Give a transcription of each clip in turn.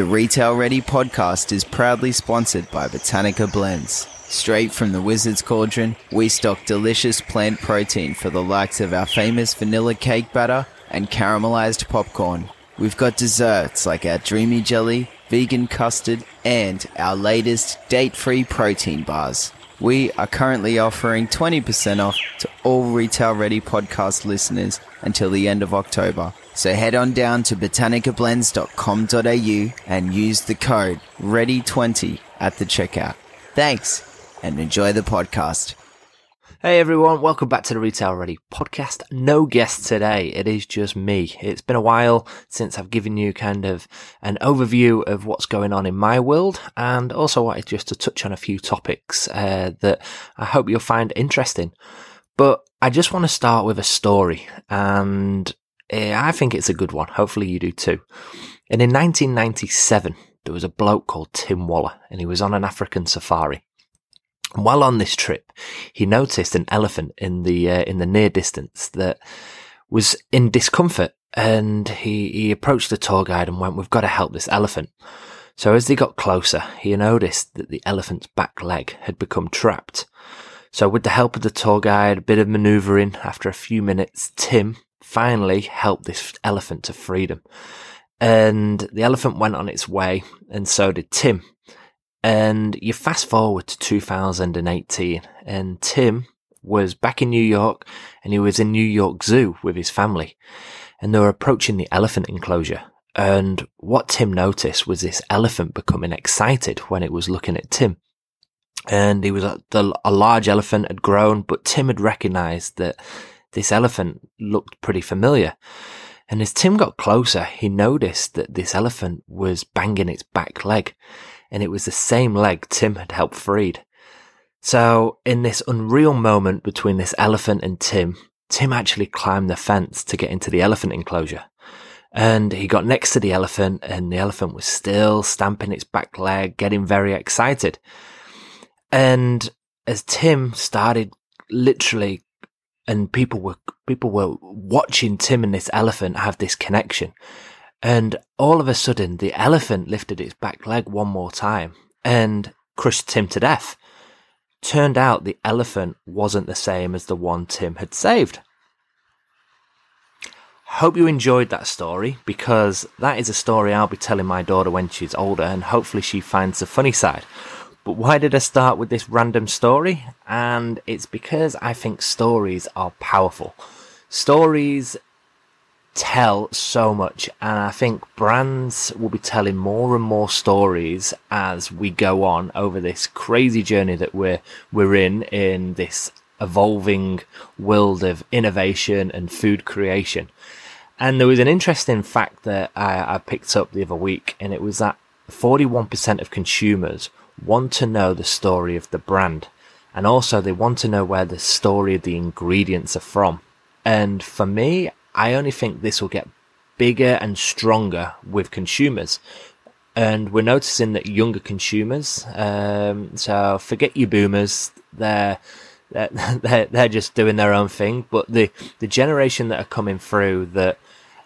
The Retail Ready podcast is proudly sponsored by Botanica Blends. Straight from the Wizard's Cauldron, we stock delicious plant protein for the likes of our famous vanilla cake batter and caramelized popcorn. We've got desserts like our dreamy jelly, vegan custard, and our latest date-free protein bars. We are currently offering 20% off to all Retail Ready podcast listeners until the end of October. So head on down to botanicablends.com.au and use the code READY20 at the checkout. Thanks and enjoy the podcast. Hey everyone, welcome back to the Retail Ready podcast. No guest today. It is just me. It's been a while since I've given you kind of an overview of what's going on in my world and also wanted just to touch on a few topics uh, that I hope you'll find interesting. But I just want to start with a story and uh, I think it's a good one. Hopefully you do too. And in 1997, there was a bloke called Tim Waller and he was on an African safari. While on this trip, he noticed an elephant in the uh, in the near distance that was in discomfort, and he he approached the tour guide and went, "We've got to help this elephant." So as they got closer, he noticed that the elephant's back leg had become trapped. So with the help of the tour guide, a bit of manoeuvring, after a few minutes, Tim finally helped this elephant to freedom. And the elephant went on its way, and so did Tim. And you fast forward to 2018 and Tim was back in New York and he was in New York Zoo with his family and they were approaching the elephant enclosure. And what Tim noticed was this elephant becoming excited when it was looking at Tim. And he was a, the, a large elephant had grown, but Tim had recognized that this elephant looked pretty familiar. And as Tim got closer, he noticed that this elephant was banging its back leg and it was the same leg Tim had helped freed. So in this unreal moment between this elephant and Tim, Tim actually climbed the fence to get into the elephant enclosure. And he got next to the elephant and the elephant was still stamping its back leg, getting very excited. And as Tim started literally and people were people were watching Tim and this elephant have this connection. And all of a sudden, the elephant lifted its back leg one more time and crushed Tim to death. Turned out the elephant wasn't the same as the one Tim had saved. Hope you enjoyed that story because that is a story I'll be telling my daughter when she's older and hopefully she finds the funny side. But why did I start with this random story? And it's because I think stories are powerful. Stories tell so much and I think brands will be telling more and more stories as we go on over this crazy journey that we're we're in in this evolving world of innovation and food creation. And there was an interesting fact that I, I picked up the other week and it was that 41% of consumers want to know the story of the brand and also they want to know where the story of the ingredients are from. And for me, I only think this will get bigger and stronger with consumers. And we're noticing that younger consumers, um, so forget you boomers, they're, they're, they're just doing their own thing. But the, the generation that are coming through that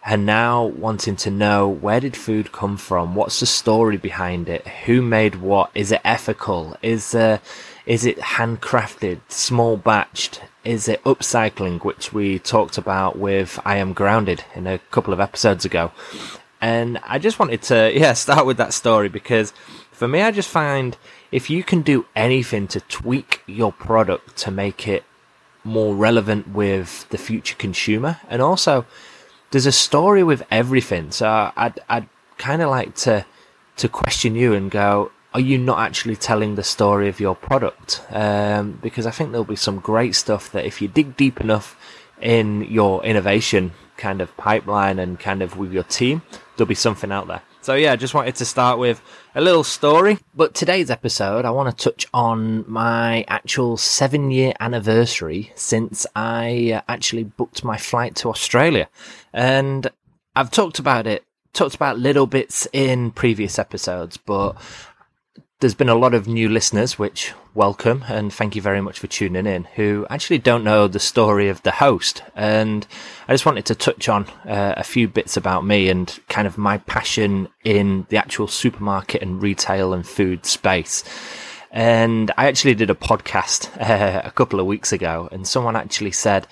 are now wanting to know where did food come from? What's the story behind it? Who made what? Is it ethical? Is, uh, is it handcrafted, small batched? Is it upcycling, which we talked about with I Am Grounded in a couple of episodes ago? And I just wanted to, yeah, start with that story because for me, I just find if you can do anything to tweak your product to make it more relevant with the future consumer, and also there's a story with everything. So I'd, I'd kind of like to, to question you and go, are you not actually telling the story of your product? Um, because I think there'll be some great stuff that if you dig deep enough in your innovation kind of pipeline and kind of with your team, there'll be something out there. So yeah, I just wanted to start with a little story. But today's episode, I want to touch on my actual seven year anniversary since I uh, actually booked my flight to Australia. And I've talked about it, talked about little bits in previous episodes, but there's been a lot of new listeners, which welcome and thank you very much for tuning in, who actually don't know the story of the host. And I just wanted to touch on uh, a few bits about me and kind of my passion in the actual supermarket and retail and food space. And I actually did a podcast uh, a couple of weeks ago, and someone actually said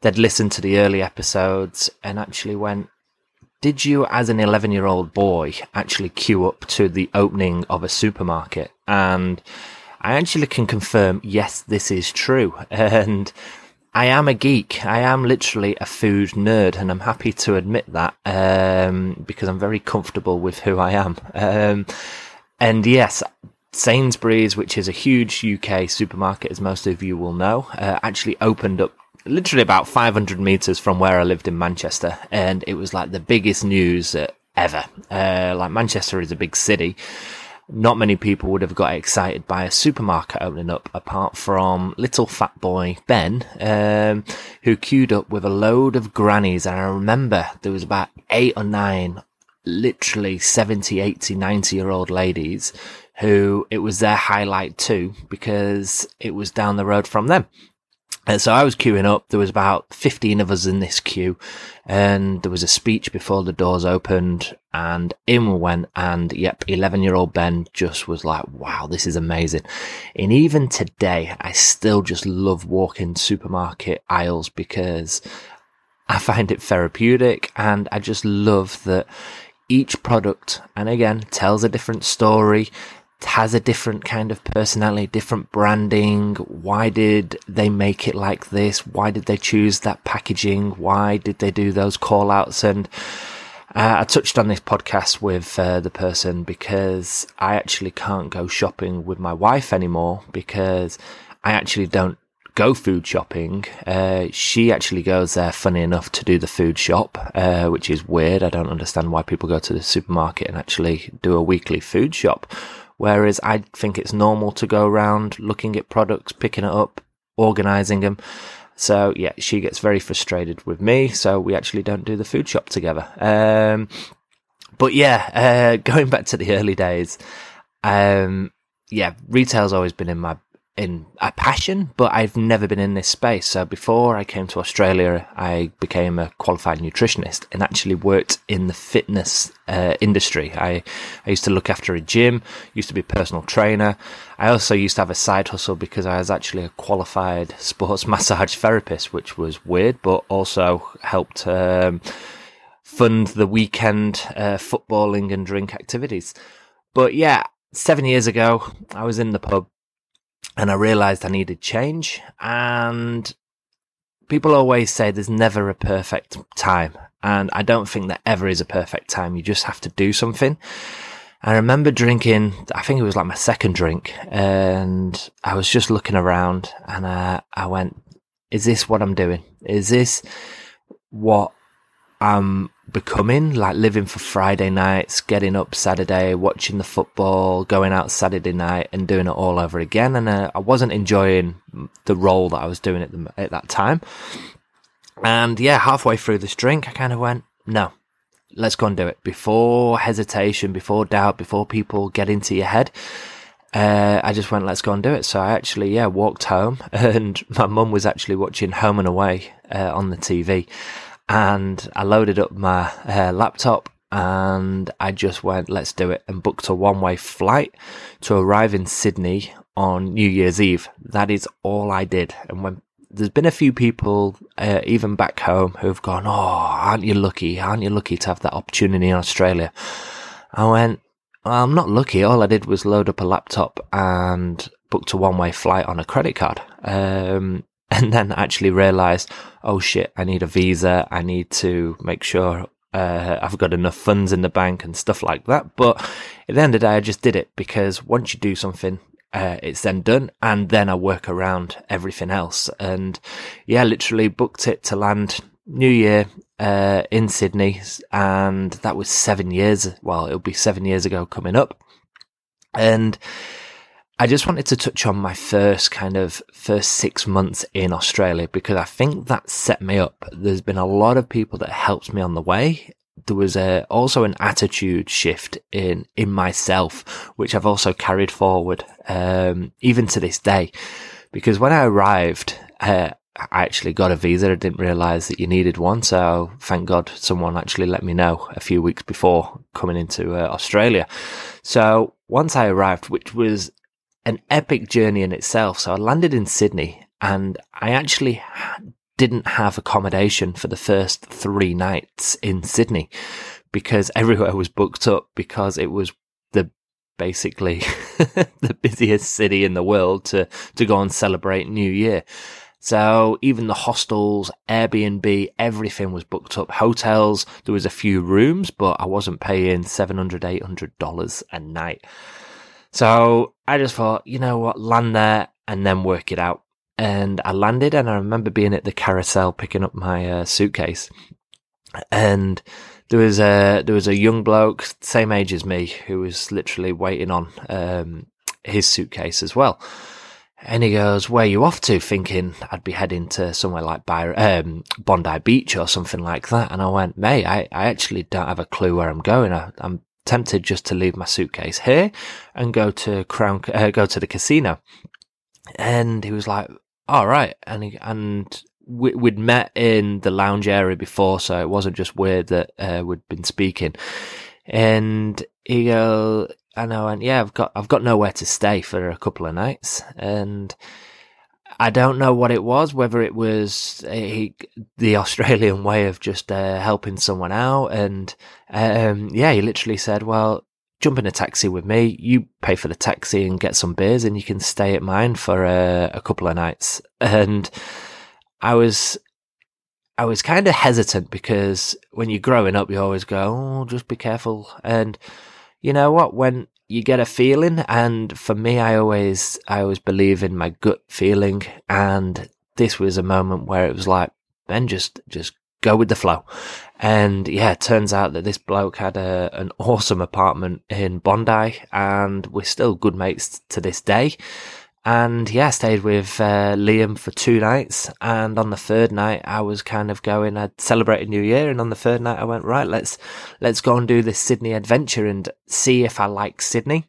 they'd listened to the early episodes and actually went, did you, as an 11 year old boy, actually queue up to the opening of a supermarket? And I actually can confirm, yes, this is true. And I am a geek. I am literally a food nerd, and I'm happy to admit that um, because I'm very comfortable with who I am. Um, and yes, Sainsbury's, which is a huge UK supermarket, as most of you will know, uh, actually opened up literally about 500 meters from where I lived in Manchester, and it was like the biggest news ever. Uh, like Manchester is a big city. Not many people would have got excited by a supermarket opening up, apart from little fat boy Ben, um, who queued up with a load of grannies. And I remember there was about eight or nine, literally 70, 80, 90 year old ladies who it was their highlight too, because it was down the road from them. And so I was queuing up. There was about 15 of us in this queue and there was a speech before the doors opened and in we went. And yep, 11 year old Ben just was like, wow, this is amazing. And even today, I still just love walking supermarket aisles because I find it therapeutic and I just love that each product and again tells a different story has a different kind of personality, different branding. Why did they make it like this? Why did they choose that packaging? Why did they do those call outs? And uh, I touched on this podcast with uh, the person because I actually can't go shopping with my wife anymore because I actually don't go food shopping. Uh, she actually goes there, funny enough, to do the food shop, uh, which is weird. I don't understand why people go to the supermarket and actually do a weekly food shop Whereas I think it's normal to go around looking at products, picking it up, organizing them. So yeah, she gets very frustrated with me. So we actually don't do the food shop together. Um, but yeah, uh, going back to the early days, um, yeah, retail's always been in my in a passion, but I've never been in this space. So before I came to Australia, I became a qualified nutritionist and actually worked in the fitness uh, industry. I, I used to look after a gym, used to be a personal trainer. I also used to have a side hustle because I was actually a qualified sports massage therapist, which was weird, but also helped um, fund the weekend uh, footballing and drink activities. But yeah, seven years ago, I was in the pub and I realized I needed change. And people always say there's never a perfect time. And I don't think there ever is a perfect time. You just have to do something. I remember drinking, I think it was like my second drink, and I was just looking around and uh, I went, is this what I'm doing? Is this what I'm becoming, like living for Friday nights, getting up Saturday, watching the football, going out Saturday night and doing it all over again. And uh, I wasn't enjoying the role that I was doing at, the, at that time. And yeah, halfway through this drink, I kind of went, no, let's go and do it before hesitation, before doubt, before people get into your head. Uh, I just went, let's go and do it. So I actually, yeah, walked home and my mum was actually watching Home and Away uh, on the TV and I loaded up my uh, laptop and I just went, let's do it, and booked a one way flight to arrive in Sydney on New Year's Eve. That is all I did. And when there's been a few people, uh, even back home, who've gone, Oh, aren't you lucky? Aren't you lucky to have that opportunity in Australia? I went, I'm not lucky. All I did was load up a laptop and booked a one way flight on a credit card. Um, and then actually realized, oh shit, I need a visa. I need to make sure uh, I've got enough funds in the bank and stuff like that. But at the end of the day, I just did it because once you do something, uh, it's then done. And then I work around everything else. And yeah, literally booked it to land New Year uh, in Sydney. And that was seven years. Well, it'll be seven years ago coming up. And I just wanted to touch on my first kind of first six months in Australia because I think that set me up. There's been a lot of people that helped me on the way. there was a, also an attitude shift in, in myself, which I've also carried forward, um, even to this day. Because when I arrived, uh, I actually got a visa. I didn't realize that you needed one. So thank God someone actually let me know a few weeks before coming into uh, Australia. So once I arrived, which was an epic journey in itself. So I landed in Sydney and I actually didn't have accommodation for the first three nights in Sydney because everywhere was booked up because it was the basically the busiest city in the world to, to go and celebrate New Year. So even the hostels, Airbnb, everything was booked up. Hotels, there was a few rooms, but I wasn't paying $700, $800 a night. So I just thought, you know what, land there and then work it out. And I landed and I remember being at the carousel picking up my uh, suitcase. And there was a there was a young bloke same age as me who was literally waiting on um, his suitcase as well. And he goes where are you off to? thinking I'd be heading to somewhere like By- um, Bondi Beach or something like that. And I went mate I, I actually don't have a clue where I'm going. I, I'm tempted just to leave my suitcase here and go to Crown uh, go to the casino. And he was like all right, and he, and we, would met in the lounge area before, so it wasn't just weird that uh, we'd been speaking. And he go, and I went, yeah, I've got I've got nowhere to stay for a couple of nights, and I don't know what it was, whether it was uh, he, the Australian way of just uh, helping someone out, and um, yeah, he literally said, well jump in a taxi with me. You pay for the taxi and get some beers, and you can stay at mine for a, a couple of nights. And I was, I was kind of hesitant because when you're growing up, you always go, "Oh, just be careful." And you know what? When you get a feeling, and for me, I always, I always believe in my gut feeling, and this was a moment where it was like, then just, just go with the flow. And yeah, it turns out that this bloke had a, an awesome apartment in Bondi and we're still good mates to this day. And yeah, stayed with uh, Liam for two nights. And on the third night, I was kind of going, I'd celebrated New Year. And on the third night, I went, right, let's, let's go and do this Sydney adventure and see if I like Sydney.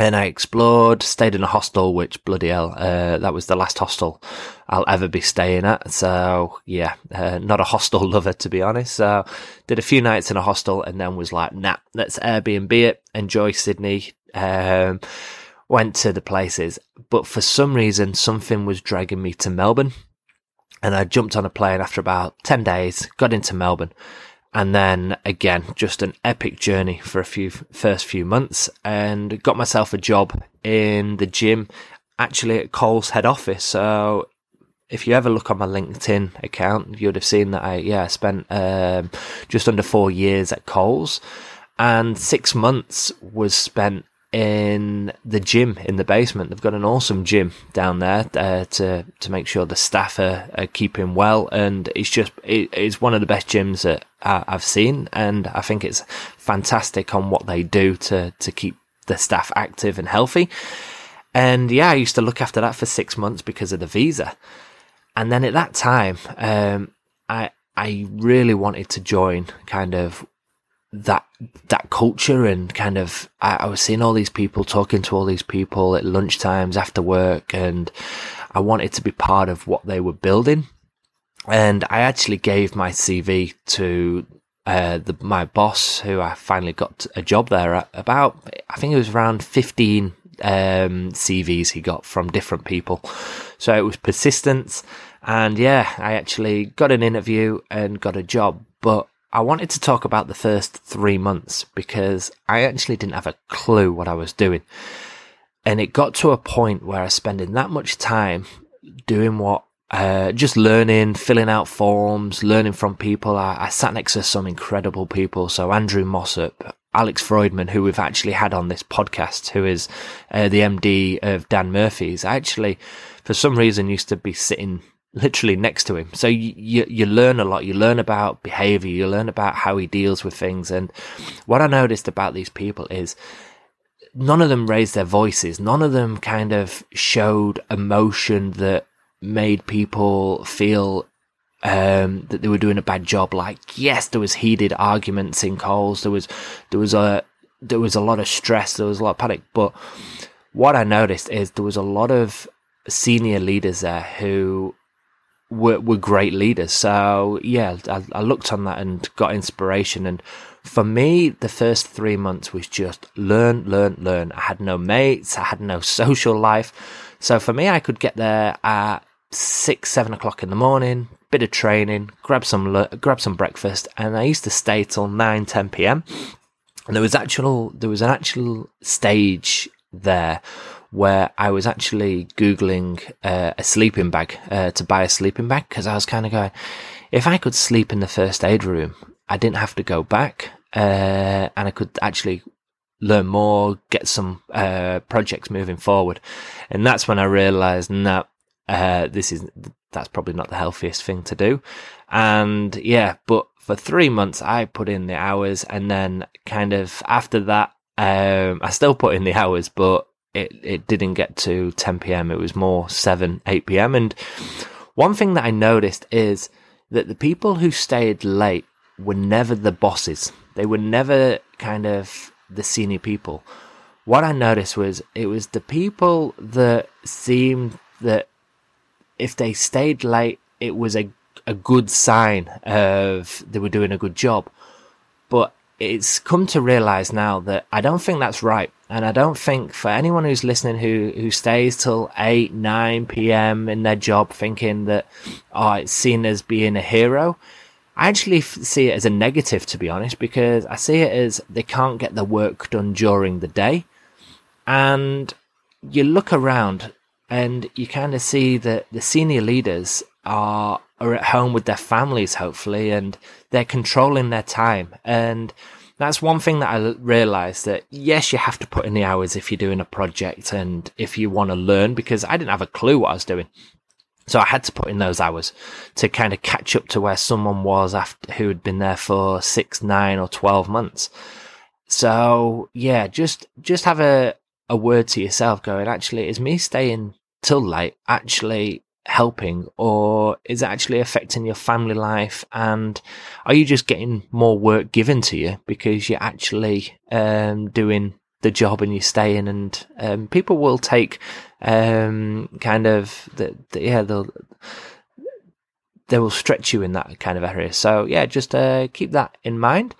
And I explored, stayed in a hostel, which bloody hell, uh, that was the last hostel I'll ever be staying at. So yeah, uh, not a hostel lover to be honest. So did a few nights in a hostel and then was like, nah, let's Airbnb it, enjoy Sydney. Um, went to the places, but for some reason, something was dragging me to Melbourne. And I jumped on a plane after about 10 days, got into Melbourne and then again, just an epic journey for a few first few months and got myself a job in the gym, actually at Coles head office. So if you ever look on my LinkedIn account, you would have seen that I, yeah, spent, um, just under four years at Coles and six months was spent in the gym in the basement. They've got an awesome gym down there uh, to to make sure the staff are, are keeping well, and it's just it, it's one of the best gyms that I've seen, and I think it's fantastic on what they do to to keep the staff active and healthy. And yeah, I used to look after that for six months because of the visa, and then at that time, um, I I really wanted to join kind of that that culture and kind of I, I, was seeing all these people talking to all these people at lunch times after work and I wanted to be part of what they were building. And I actually gave my CV to uh, the, my boss who I finally got a job there at about I think it was around 15 um, CVs he got from different people. So it was persistence. And yeah I actually got an interview and got a job but I wanted to talk about the first three months because I actually didn't have a clue what I was doing. And it got to a point where I was spending that much time doing what, uh, just learning, filling out forms, learning from people. I, I sat next to some incredible people. So Andrew Mossop, Alex Freudmann, who we've actually had on this podcast, who is uh, the MD of Dan Murphy's. I actually, for some reason, used to be sitting literally next to him. So you, you, you learn a lot. You learn about behavior. You learn about how he deals with things. And what I noticed about these people is none of them raised their voices. None of them kind of showed emotion that made people feel um, that they were doing a bad job. Like, yes, there was heated arguments in calls. There was, there was a, there was a lot of stress. There was a lot of panic. But what I noticed is there was a lot of senior leaders there who were, were great leaders. So yeah, I, I looked on that and got inspiration. And for me, the first three months was just learn, learn, learn. I had no mates. I had no social life. So for me, I could get there at six, seven o'clock in the morning, bit of training, grab some, grab some breakfast. And I used to stay till nine, 10 PM. And there was actual, there was an actual stage there where I was actually Googling uh, a sleeping bag uh, to buy a sleeping bag because I was kind of going, if I could sleep in the first aid room, I didn't have to go back uh, and I could actually learn more, get some uh, projects moving forward. And that's when I realized, no, uh, this is, that's probably not the healthiest thing to do. And yeah, but for three months, I put in the hours and then kind of after that, um, I still put in the hours, but it, it didn't get to 10 p.m. It was more 7, 8 p.m. And one thing that I noticed is that the people who stayed late were never the bosses. They were never kind of the senior people. What I noticed was it was the people that seemed that if they stayed late, it was a, a good sign of they were doing a good job. But it's come to realize now that I don't think that's right. And I don't think for anyone who's listening who, who stays till 8, 9 p.m. in their job thinking that, oh, it's seen as being a hero. I actually see it as a negative, to be honest, because I see it as they can't get the work done during the day. And you look around and you kind of see that the senior leaders are are at home with their families, hopefully, and they're controlling their time. And that's one thing that I realized that yes, you have to put in the hours if you're doing a project and if you want to learn, because I didn't have a clue what I was doing. So I had to put in those hours to kind of catch up to where someone was after who had been there for six, nine or 12 months. So yeah, just, just have a, a word to yourself going, actually, is me staying till late actually helping or is it actually affecting your family life? And are you just getting more work given to you because you're actually um, doing the job and you're staying? And um, people will take um, kind of the, the, yeah they'll they will stretch you in that kind of area. So yeah just uh, keep that in mind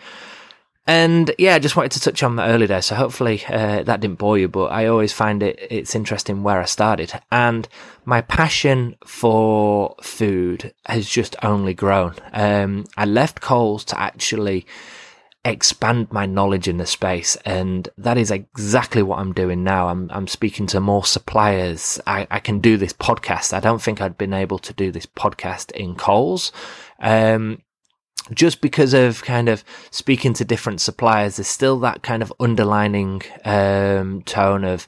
and yeah, I just wanted to touch on early days. So hopefully uh, that didn't bore you, but I always find it it's interesting where I started, and my passion for food has just only grown. Um, I left Coles to actually expand my knowledge in the space, and that is exactly what I'm doing now. I'm I'm speaking to more suppliers. I, I can do this podcast. I don't think I'd been able to do this podcast in Coles. Um, just because of kind of speaking to different suppliers, there's still that kind of underlining um, tone of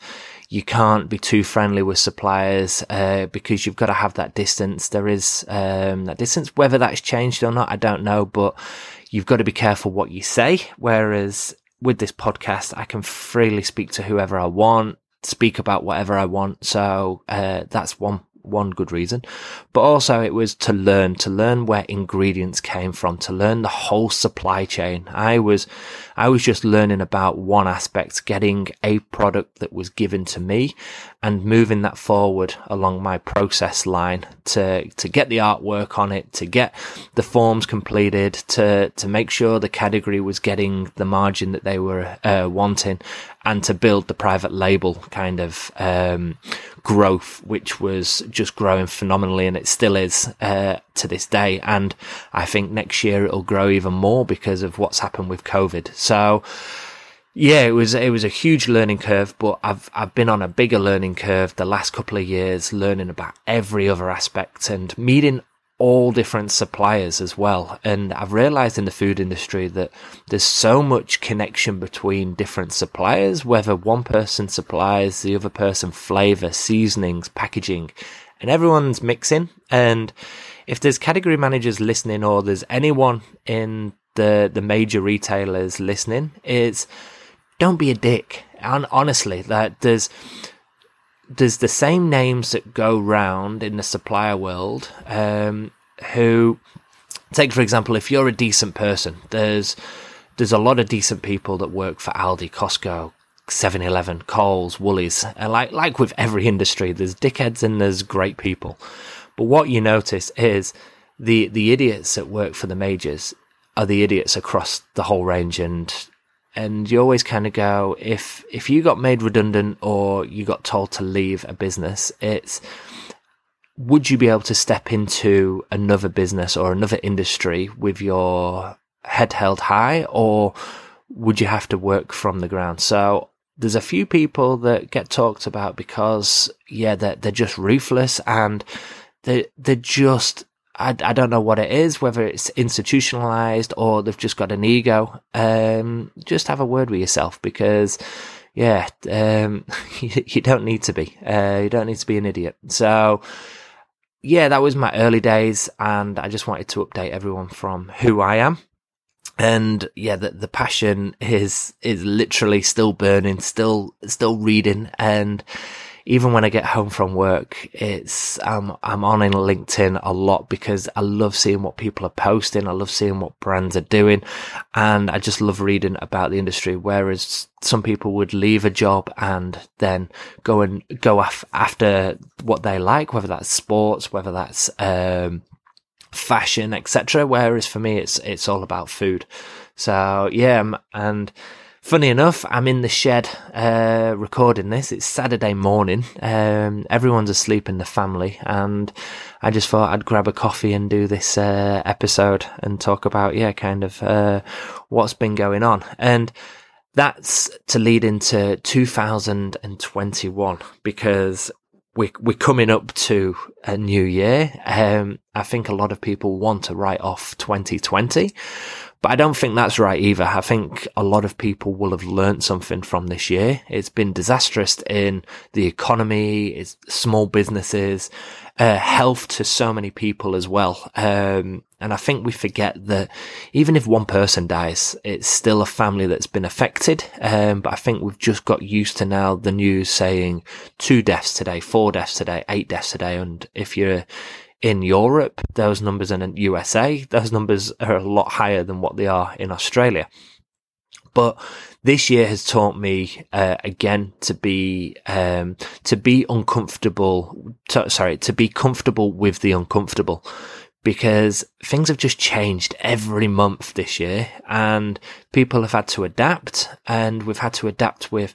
you can't be too friendly with suppliers uh, because you've got to have that distance. There is um, that distance. Whether that's changed or not, I don't know, but you've got to be careful what you say. Whereas with this podcast, I can freely speak to whoever I want, speak about whatever I want. So uh, that's one one good reason, but also it was to learn, to learn where ingredients came from, to learn the whole supply chain. I was, I was just learning about one aspect, getting a product that was given to me and moving that forward along my process line to, to get the artwork on it, to get the forms completed, to, to make sure the category was getting the margin that they were uh, wanting and to build the private label kind of, um, growth, which was just growing phenomenally and it still is, uh, to this day. And I think next year it'll grow even more because of what's happened with COVID. So, yeah, it was it was a huge learning curve, but I've I've been on a bigger learning curve the last couple of years, learning about every other aspect and meeting all different suppliers as well. And I've realized in the food industry that there's so much connection between different suppliers, whether one person supplies the other person flavor, seasonings, packaging, and everyone's mixing. And if there's category managers listening or there's anyone in the the major retailers listening, it's don't be a dick. Honestly, that there's there's the same names that go round in the supplier world. Um, who take for example, if you're a decent person, there's there's a lot of decent people that work for Aldi, Costco, 7-Eleven, Coles, Woolies. And like like with every industry, there's dickheads and there's great people. But what you notice is the the idiots that work for the majors are the idiots across the whole range and and you always kind of go if if you got made redundant or you got told to leave a business it's would you be able to step into another business or another industry with your head held high or would you have to work from the ground? So there's a few people that get talked about because yeah they're, they're just ruthless and they they're just I, I don't know what it is, whether it's institutionalized or they've just got an ego. Um, just have a word with yourself because, yeah, um, you, you, don't need to be. Uh, you don't need to be an idiot. So, yeah, that was my early days, and I just wanted to update everyone from who I am. And yeah, the, the passion is is literally still burning, still still reading, and even when I get home from work, it's um, I'm on in LinkedIn a lot because I love seeing what people are posting. I love seeing what brands are doing, and I just love reading about the industry. Whereas some people would leave a job and then go and go af- after what they like, whether that's sports, whether that's um, fashion, etc. Whereas for me, it's it's all about food. So yeah, and Funny enough, I'm in the shed uh, recording this. It's Saturday morning. Um, everyone's asleep in the family, and I just thought I'd grab a coffee and do this uh, episode and talk about, yeah, kind of uh, what's been going on. And that's to lead into 2021 because we're, we're coming up to a new year. Um, I think a lot of people want to write off 2020 but I don't think that's right either. I think a lot of people will have learned something from this year. It's been disastrous in the economy, it's small businesses, uh, health to so many people as well. Um, and I think we forget that even if one person dies, it's still a family that's been affected. Um, but I think we've just got used to now the news saying two deaths today, four deaths today, eight deaths today. And if you're in Europe, those numbers in USA, those numbers are a lot higher than what they are in Australia. But this year has taught me uh, again to be um, to be uncomfortable. To, sorry, to be comfortable with the uncomfortable, because things have just changed every month this year, and people have had to adapt, and we've had to adapt with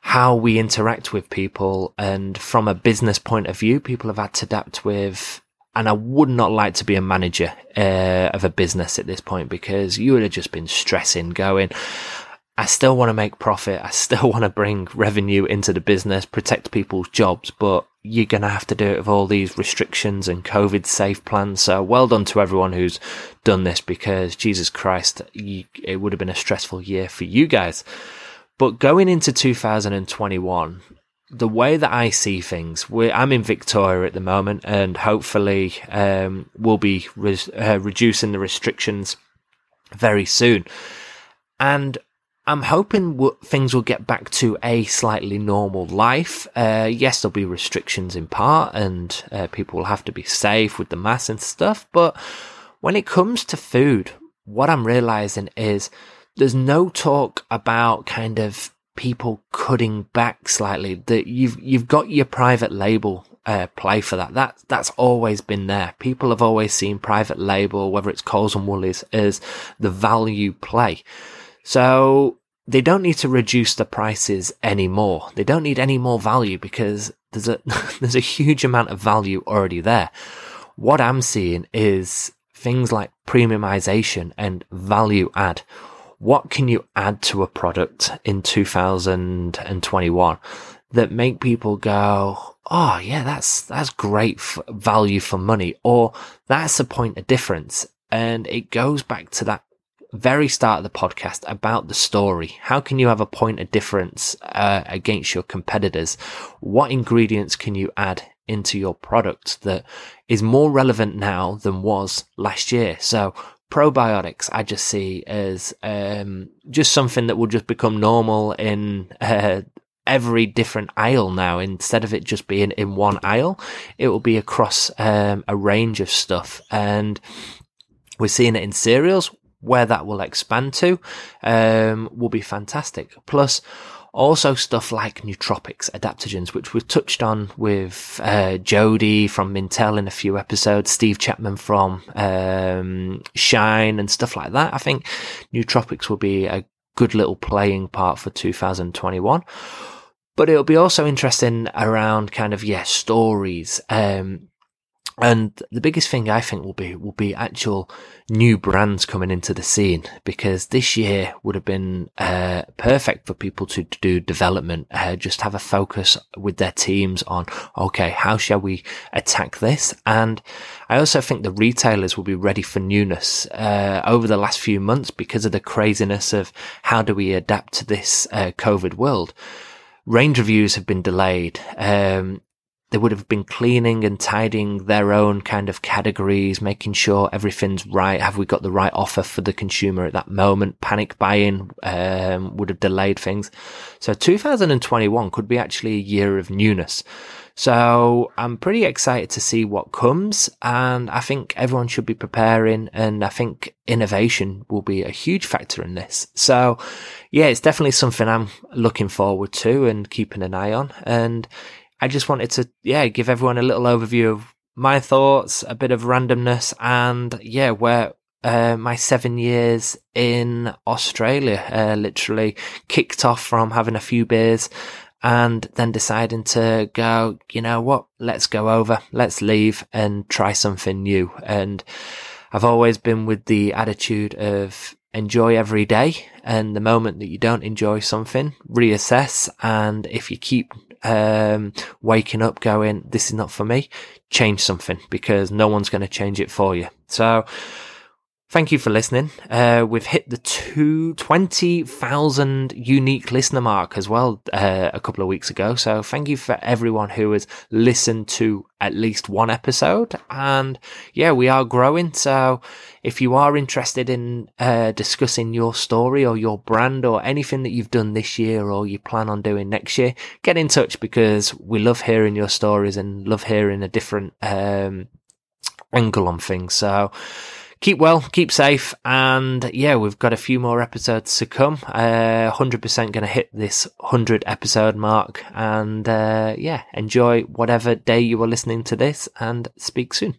how we interact with people. And from a business point of view, people have had to adapt with and I would not like to be a manager uh, of a business at this point because you would have just been stressing, going, I still want to make profit. I still want to bring revenue into the business, protect people's jobs, but you're going to have to do it with all these restrictions and COVID safe plans. So well done to everyone who's done this because Jesus Christ, it would have been a stressful year for you guys. But going into 2021, the way that I see things, I'm in Victoria at the moment, and hopefully um, we'll be uh, reducing the restrictions very soon. And I'm hoping w- things will get back to a slightly normal life. Uh, yes, there'll be restrictions in part, and uh, people will have to be safe with the mask and stuff. But when it comes to food, what I'm realizing is there's no talk about kind of people cutting back slightly. That you've you've got your private label uh, play for that. That that's always been there. People have always seen private label, whether it's Coles and Woolies, as the value play. So they don't need to reduce the prices anymore. They don't need any more value because there's a there's a huge amount of value already there. What I'm seeing is things like premiumization and value add what can you add to a product in 2021 that make people go, Oh yeah, that's, that's great value for money or that's a point of difference. And it goes back to that very start of the podcast about the story. How can you have a point of difference uh, against your competitors? What ingredients can you add into your product that is more relevant now than was last year? So probiotics I just see as um, just something that will just become normal in uh, every different aisle now. Instead of it just being in one aisle, it will be across um, a range of stuff. And we're seeing it in cereals. Where that will expand to um, will be fantastic. Plus, also stuff like nootropics, adaptogens, which we've touched on with uh, Jody from Mintel in a few episodes, Steve Chapman from um, Shine and stuff like that. I think nootropics will be a good little playing part for 2021. But it'll be also interesting around kind of, yeah, stories. Um, and the biggest thing I think will be, will be actual new brands coming into the scene because this year would have been, uh, perfect for people to do development, uh, just have a focus with their teams on, okay, how shall we attack this? And I also think the retailers will be ready for newness, uh, over the last few months because of the craziness of how do we adapt to this, uh, COVID world range reviews have been delayed. Um, they would have been cleaning and tidying their own kind of categories, making sure everything's right. Have we got the right offer for the consumer at that moment? Panic buying um, would have delayed things. So 2021 could be actually a year of newness. So I'm pretty excited to see what comes and I think everyone should be preparing and I think innovation will be a huge factor in this. So yeah, it's definitely something I'm looking forward to and keeping an eye on. And I just wanted to, yeah, give everyone a little overview of my thoughts, a bit of randomness, and yeah, where uh, my seven years in Australia uh, literally kicked off from having a few beers and then deciding to go, you know what, let's go over, let's leave and try something new. And I've always been with the attitude of enjoy every day and the moment that you don't enjoy something, reassess. And if you keep um, waking up going, this is not for me, change something because no one's going to change it for you. So thank you for listening. Uh, we've hit the two twenty thousand unique listener mark as well, uh, a couple of weeks ago. So thank you for everyone who has listened to at least one episode. And yeah, we are growing. So if you are interested in, uh, discussing your story or your brand or anything that you've done this year or you plan on doing next year, get in touch because we love hearing your stories and love hearing a different, um, angle on things. So, keep well, keep safe, and yeah, we've got a few more episodes to come. Uh, 100% going to hit this 100 episode mark, and uh, yeah, enjoy whatever day you are listening to this, and speak soon.